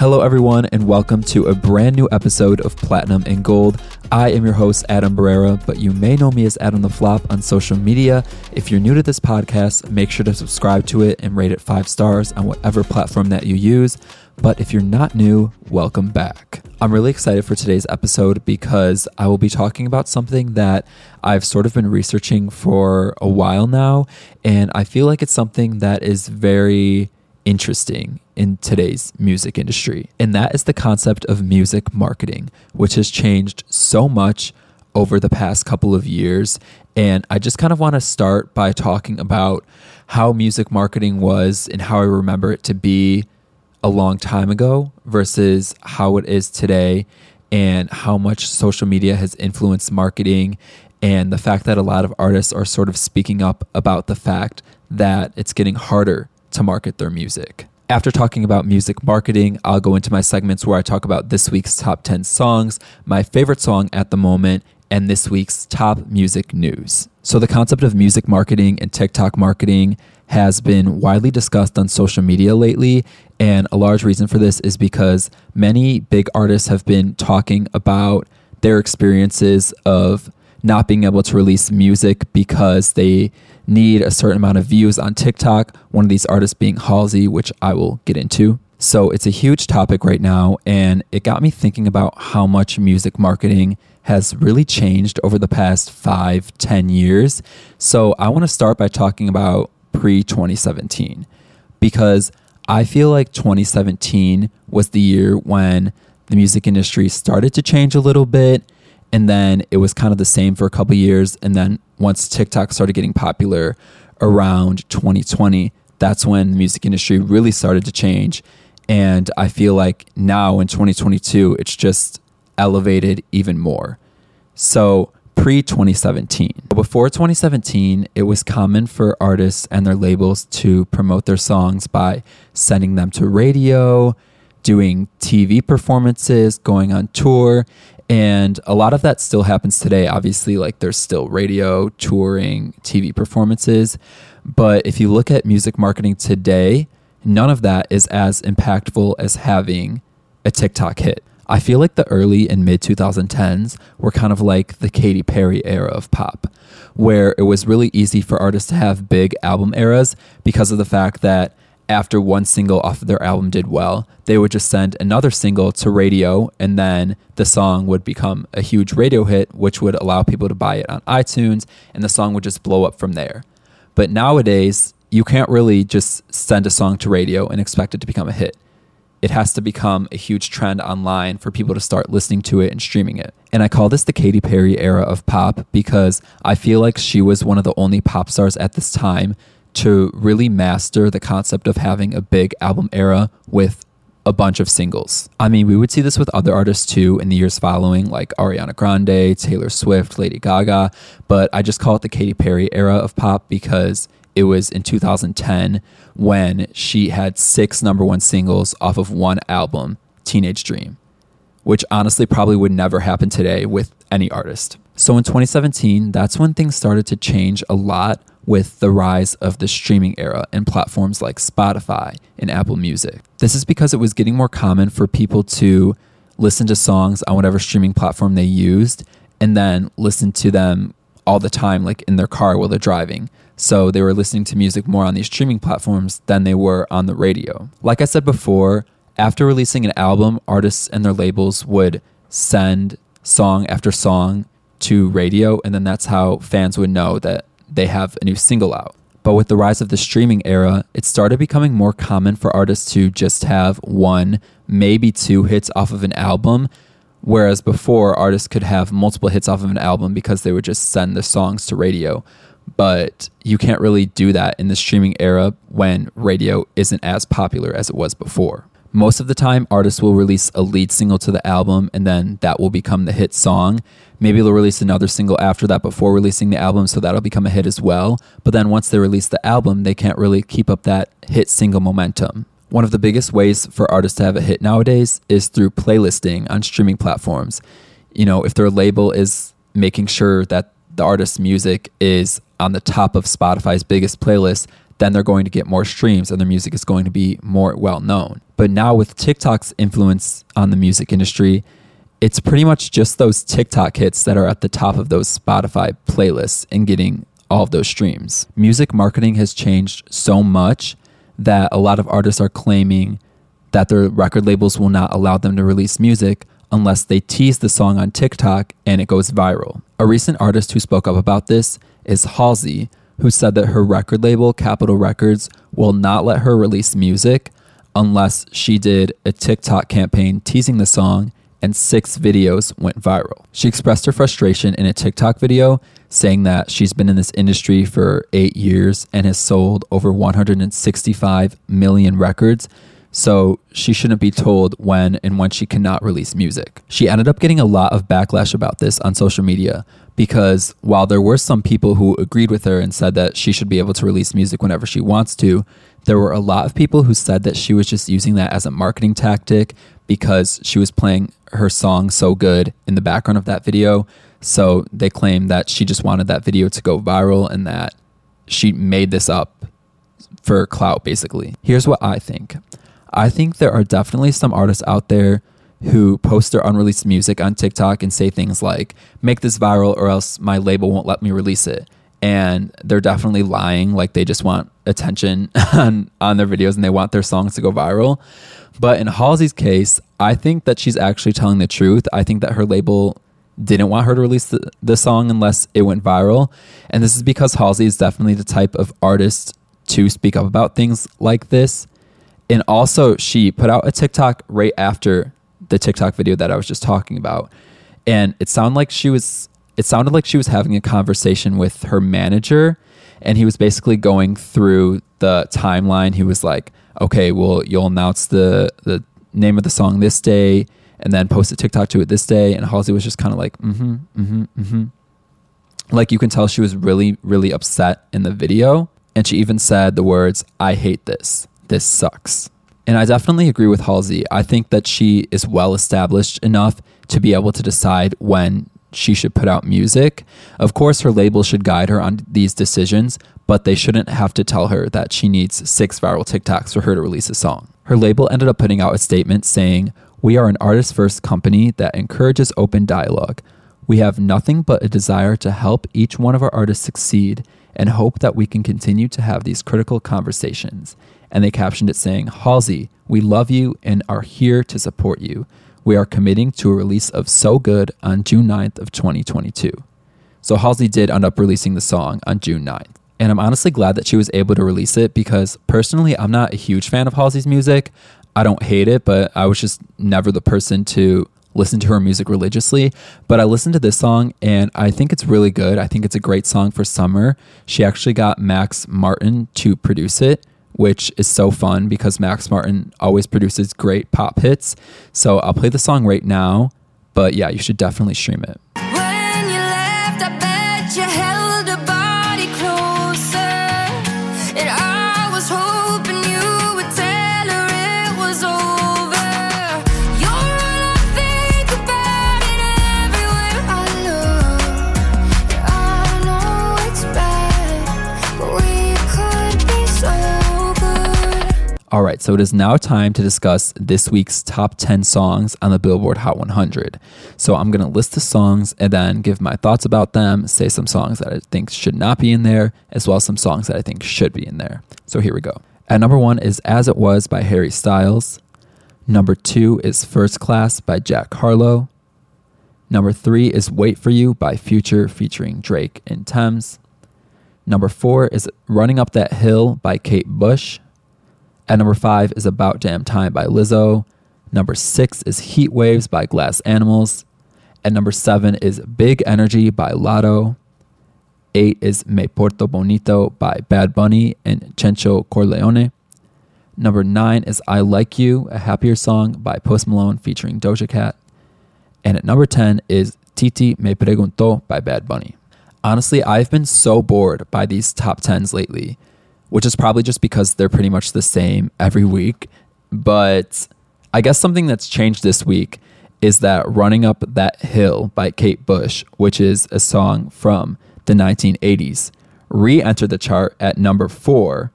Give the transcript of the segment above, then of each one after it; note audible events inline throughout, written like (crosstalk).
Hello, everyone, and welcome to a brand new episode of Platinum and Gold. I am your host, Adam Barrera, but you may know me as Adam the Flop on social media. If you're new to this podcast, make sure to subscribe to it and rate it five stars on whatever platform that you use. But if you're not new, welcome back. I'm really excited for today's episode because I will be talking about something that I've sort of been researching for a while now. And I feel like it's something that is very interesting in today's music industry. And that is the concept of music marketing, which has changed so much over the past couple of years. And I just kind of want to start by talking about how music marketing was and how I remember it to be a long time ago versus how it is today and how much social media has influenced marketing and the fact that a lot of artists are sort of speaking up about the fact that it's getting harder to market their music. After talking about music marketing, I'll go into my segments where I talk about this week's top 10 songs, my favorite song at the moment, and this week's top music news. So, the concept of music marketing and TikTok marketing has been widely discussed on social media lately. And a large reason for this is because many big artists have been talking about their experiences of not being able to release music because they need a certain amount of views on TikTok. One of these artists being Halsey, which I will get into. So it's a huge topic right now, and it got me thinking about how much music marketing has really changed over the past five, ten years. So I want to start by talking about pre 2017 because I feel like 2017 was the year when the music industry started to change a little bit and then it was kind of the same for a couple years and then once TikTok started getting popular around 2020 that's when the music industry really started to change and I feel like now in 2022 it's just elevated even more. So pre 2017. Before 2017, it was common for artists and their labels to promote their songs by sending them to radio, doing TV performances, going on tour. And a lot of that still happens today. Obviously, like there's still radio, touring, TV performances. But if you look at music marketing today, none of that is as impactful as having a TikTok hit. I feel like the early and mid 2010s were kind of like the Katy Perry era of pop, where it was really easy for artists to have big album eras because of the fact that after one single off of their album did well, they would just send another single to radio, and then the song would become a huge radio hit, which would allow people to buy it on iTunes, and the song would just blow up from there. But nowadays, you can't really just send a song to radio and expect it to become a hit it has to become a huge trend online for people to start listening to it and streaming it. And I call this the Katy Perry era of pop because I feel like she was one of the only pop stars at this time to really master the concept of having a big album era with a bunch of singles. I mean, we would see this with other artists too in the years following, like Ariana Grande, Taylor Swift, Lady Gaga, but I just call it the Katy Perry era of pop because it was in 2010 when she had six number one singles off of one album, Teenage Dream, which honestly probably would never happen today with any artist. So in 2017, that's when things started to change a lot with the rise of the streaming era and platforms like Spotify and Apple Music. This is because it was getting more common for people to listen to songs on whatever streaming platform they used and then listen to them all the time, like in their car while they're driving. So they were listening to music more on these streaming platforms than they were on the radio. Like I said before, after releasing an album, artists and their labels would send song after song to radio, and then that's how fans would know that they have a new single out. But with the rise of the streaming era, it started becoming more common for artists to just have one, maybe two hits off of an album. Whereas before, artists could have multiple hits off of an album because they would just send the songs to radio but you can't really do that in the streaming era when radio isn't as popular as it was before. Most of the time, artists will release a lead single to the album and then that will become the hit song. Maybe they'll release another single after that before releasing the album, so that'll become a hit as well. But then once they release the album, they can't really keep up that hit single momentum. One of the biggest ways for artists to have a hit nowadays is through playlisting on streaming platforms. You know, if their label is making sure that the artist's music is on the top of Spotify's biggest playlist, then they're going to get more streams and their music is going to be more well known. But now with TikTok's influence on the music industry, it's pretty much just those TikTok hits that are at the top of those Spotify playlists and getting all of those streams. Music marketing has changed so much that a lot of artists are claiming that their record labels will not allow them to release music unless they tease the song on TikTok and it goes viral. A recent artist who spoke up about this is Halsey, who said that her record label, Capitol Records, will not let her release music unless she did a TikTok campaign teasing the song and six videos went viral. She expressed her frustration in a TikTok video, saying that she's been in this industry for eight years and has sold over 165 million records. So she shouldn't be told when and when she cannot release music. She ended up getting a lot of backlash about this on social media, because while there were some people who agreed with her and said that she should be able to release music whenever she wants to, there were a lot of people who said that she was just using that as a marketing tactic because she was playing her song so good in the background of that video. So they claimed that she just wanted that video to go viral and that she made this up for clout, basically. Here's what I think I think there are definitely some artists out there who post their unreleased music on TikTok and say things like, make this viral or else my label won't let me release it. And they're definitely lying, like they just want attention (laughs) on, on their videos and they want their songs to go viral. But in Halsey's case, I think that she's actually telling the truth. I think that her label didn't want her to release the, the song unless it went viral. And this is because Halsey is definitely the type of artist to speak up about things like this. And also, she put out a TikTok right after the TikTok video that I was just talking about. And it sounded like she was it sounded like she was having a conversation with her manager and he was basically going through the timeline. He was like, "Okay, well, you'll announce the the name of the song this day and then post a TikTok to it this day." And Halsey was just kind of like, "Mhm, mhm, mhm." Like you can tell she was really really upset in the video and she even said the words, "I hate this. This sucks." And I definitely agree with Halsey. I think that she is well established enough to be able to decide when she should put out music. Of course, her label should guide her on these decisions, but they shouldn't have to tell her that she needs six viral TikToks for her to release a song. Her label ended up putting out a statement saying, We are an artist first company that encourages open dialogue. We have nothing but a desire to help each one of our artists succeed and hope that we can continue to have these critical conversations and they captioned it saying, Halsey, we love you and are here to support you. We are committing to a release of So Good on June 9th of 2022. So Halsey did end up releasing the song on June 9th. And I'm honestly glad that she was able to release it because personally, I'm not a huge fan of Halsey's music. I don't hate it, but I was just never the person to listen to her music religiously. But I listened to this song and I think it's really good. I think it's a great song for summer. She actually got Max Martin to produce it which is so fun because Max Martin always produces great pop hits. So I'll play the song right now, but yeah, you should definitely stream it. So it is now time to discuss this week's top 10 songs on the Billboard Hot 100. So I'm going to list the songs and then give my thoughts about them, say some songs that I think should not be in there, as well as some songs that I think should be in there. So here we go. At number one is As It Was by Harry Styles. Number two is First Class by Jack Harlow. Number three is Wait For You by Future featuring Drake and Tems. Number four is Running Up That Hill by Kate Bush. At number five is About Damn Time by Lizzo. Number six is Heat Waves by Glass Animals. At number seven is Big Energy by Latto. Eight is Me Porto Bonito by Bad Bunny and Chencho Corleone. Number nine is I Like You, a happier song by Post Malone featuring Doja Cat. And at number 10 is Titi Me Preguntó by Bad Bunny. Honestly, I've been so bored by these top 10s lately which is probably just because they're pretty much the same every week. But I guess something that's changed this week is that Running Up That Hill by Kate Bush, which is a song from the 1980s, re entered the chart at number four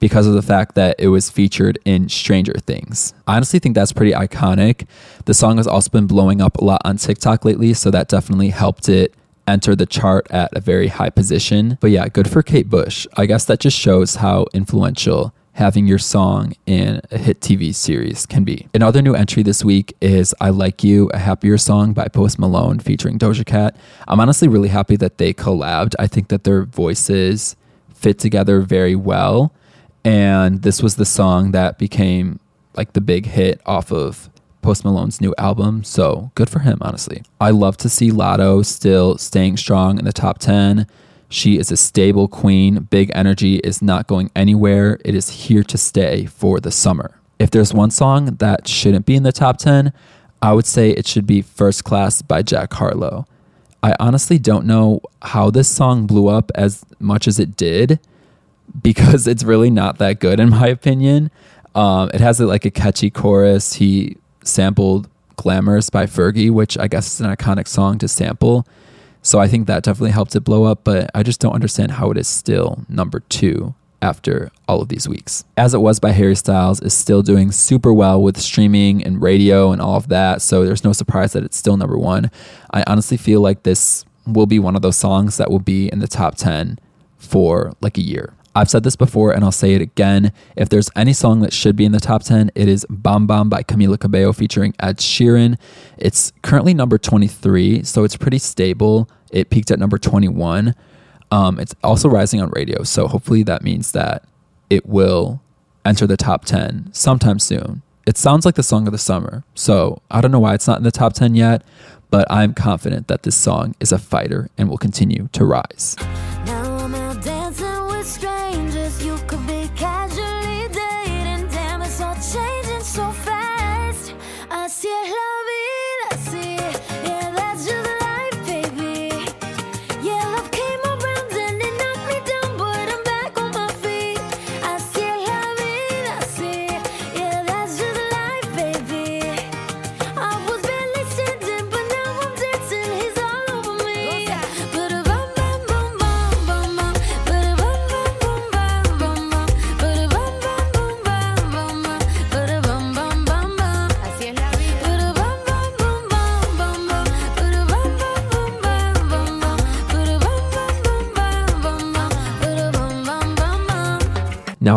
because of the fact that it was featured in Stranger Things. I honestly think that's pretty iconic. The song has also been blowing up a lot on TikTok lately, so that definitely helped it enter the chart at a very high position. But yeah, good for Kate Bush. I guess that just shows how influential having your song in a hit TV series can be. Another new entry this week is I Like You, a Happier Song by Post Malone featuring Doja Cat. I'm honestly really happy that they collabed. I think that their voices fit together very well. And this was the song that became like the big hit off of Post Malone's new album. So good for him, honestly. I love to see Latto still staying strong in the top 10. She is a stable queen. Big energy is not going anywhere. It is here to stay for the summer. If there's one song that shouldn't be in the top 10, I would say it should be First Class by Jack Harlow. I honestly don't know how this song blew up as much as it did because it's really not that good in my opinion. Um, it has a, like a catchy chorus. He sampled Glamorous by Fergie, which I guess is an iconic song to sample. So I think that definitely helped it blow up, but I just don't understand how it is still number two after all of these weeks. As It Was by Harry Styles is still doing super well with streaming and radio and all of that, so there's no surprise that it's still number one. I honestly feel like this will be one of those songs that will be in the top 10 for like a year. I've said this before and I'll say it again. If there's any song that should be in the top 10, it is Bam Bam by Camila Cabello featuring Ed Sheeran. It's currently number 23, so it's pretty stable. It peaked at number 21. Um, it's also rising on radio, so hopefully that means that it will enter the top 10 sometime soon. It sounds like the song of the summer, so I don't know why it's not in the top 10 yet, but I'm confident that this song is a fighter and will continue to rise.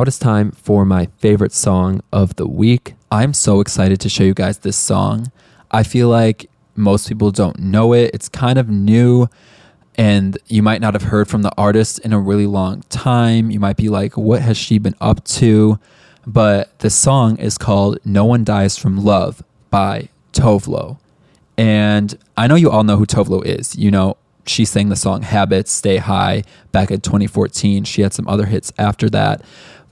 It is time for my favorite song of the week. I'm so excited to show you guys this song. I feel like most people don't know it. It's kind of new and you might not have heard from the artist in a really long time. You might be like, what has she been up to? But the song is called No One Dies from Love by Tove Lo. And I know you all know who Tove Lo is. You know, she sang the song Habits, Stay High back in 2014. She had some other hits after that.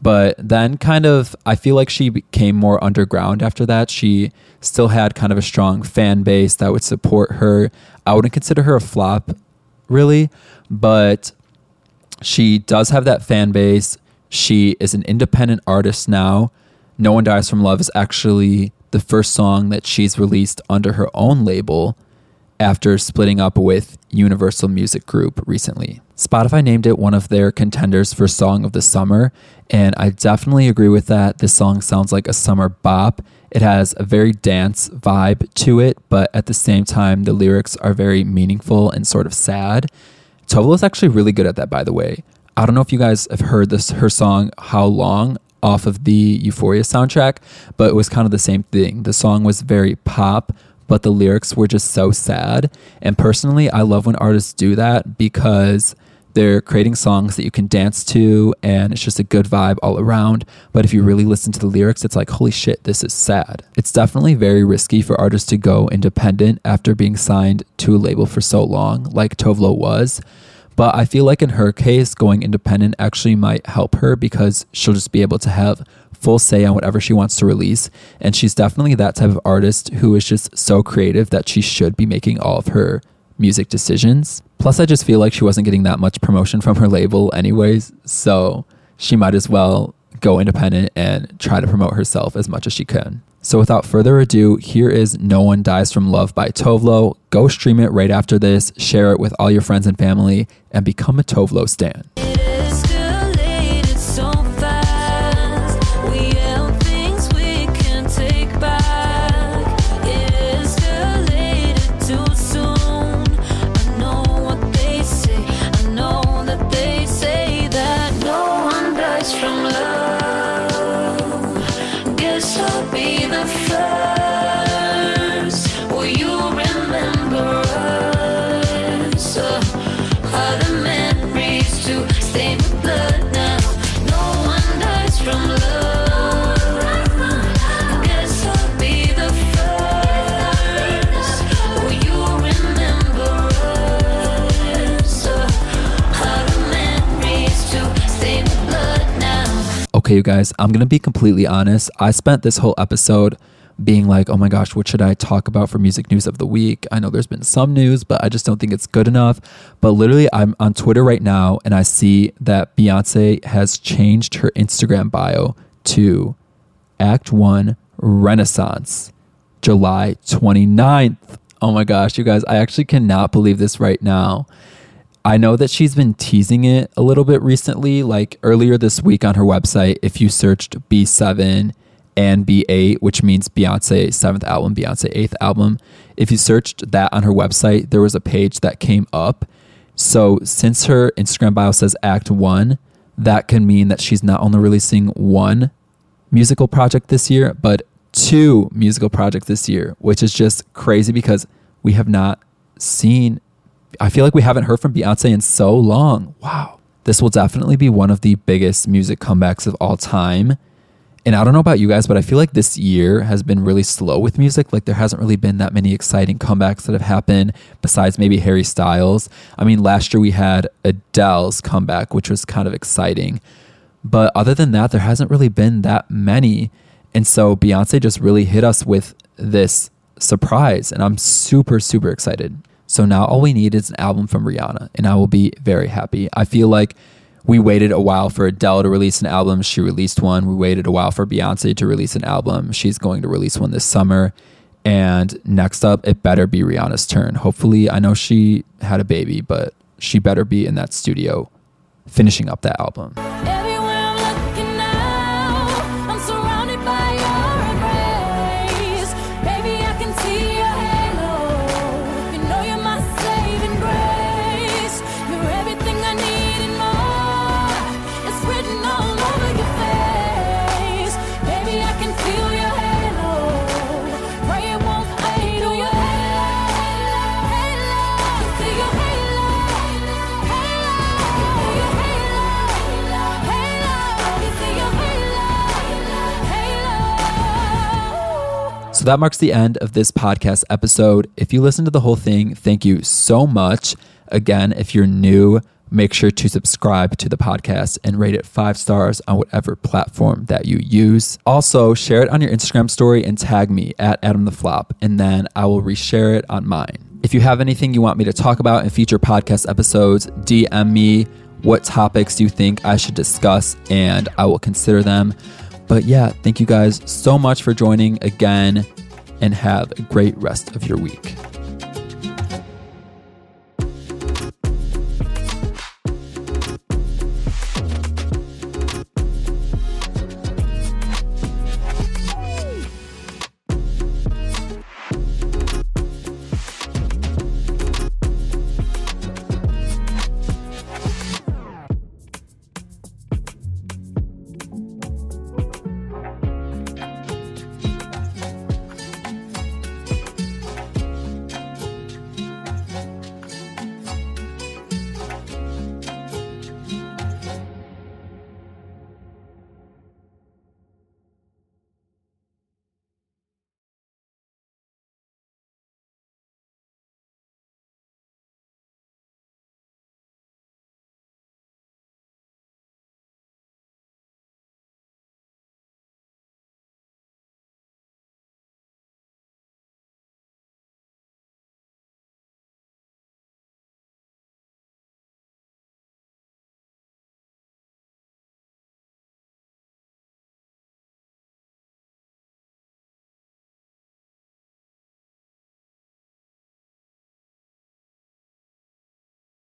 But then, kind of, I feel like she became more underground after that. She still had kind of a strong fan base that would support her. I wouldn't consider her a flop, really, but she does have that fan base. She is an independent artist now. No One Dies from Love is actually the first song that she's released under her own label after splitting up with Universal Music Group recently. Spotify named it one of their contenders for Song of the Summer, and I definitely agree with that. This song sounds like a summer bop. It has a very dance vibe to it, but at the same time, the lyrics are very meaningful and sort of sad. Tove Lo is actually really good at that, by the way. I don't know if you guys have heard this her song How Long off of the Euphoria soundtrack, but it was kind of the same thing. The song was very pop, but the lyrics were just so sad. And personally, I love when artists do that because they're creating songs that you can dance to and it's just a good vibe all around. But if you really listen to the lyrics, it's like, holy shit, this is sad. It's definitely very risky for artists to go independent after being signed to a label for so long, like Tove Lo was. But I feel like in her case, going independent actually might help her because she'll just be able to have full say on whatever she wants to release. And she's definitely that type of artist who is just so creative that she should be making all of her music decisions. Plus, I just feel like she wasn't getting that much promotion from her label, anyways. So she might as well go independent and try to promote herself as much as she can. So, without further ado, here is No One Dies from Love by Tove Lo. Go stream it right after this, share it with all your friends and family, and become a Tove Lo stan. Okay, you guys, I'm going to be completely honest. I spent this whole episode being like, oh my gosh, what should I talk about for music news of the week? I know there's been some news, but I just don't think it's good enough. But literally, I'm on Twitter right now and I see that Beyonce has changed her Instagram bio to Act One Renaissance, July 29th. Oh my gosh, you guys, I actually cannot believe this right now. I know that she's been teasing it a little bit recently. Like earlier this week on her website, if you searched B7 and B8, which means Beyonce seventh album, Beyonce eighth album. If you searched that on her website, there was a page that came up. So since her Instagram bio says Act One, that can mean that she's not only releasing one musical project this year, but two musical projects this year, which is just crazy because we have not seen, I feel like we haven't heard from Beyonce in so long. Wow. This will definitely be one of the biggest music comebacks of all time. And I don't know about you guys, but I feel like this year has been really slow with music. Like there hasn't really been that many exciting comebacks that have happened besides maybe Harry Styles. I mean, last year we had Adele's comeback, which was kind of exciting. But other than that, there hasn't really been that many. And so Beyonce just really hit us with this surprise. And I'm super, super excited. So now all we need is an album from Rihanna, and I will be very happy. I feel like we waited a while for Adele to release an album. She released one. We waited a while for Beyonce to release an album. She's going to release one this summer. And next up, it better be Rihanna's turn. Hopefully, I know she had a baby, but she better be in that studio finishing up that album. So that marks the end of this podcast episode. If you listened to the whole thing, thank you so much. Again, if you're new, make sure to subscribe to the podcast and rate it five stars on whatever platform that you use. Also, share it on your Instagram story and tag me at Adam the Flop, and then I will reshare it on mine. If you have anything you want me to talk about in future podcast episodes, DM me what topics you think I should discuss, and I will consider them. But yeah, thank you guys so much for joining again and have a great rest of your week.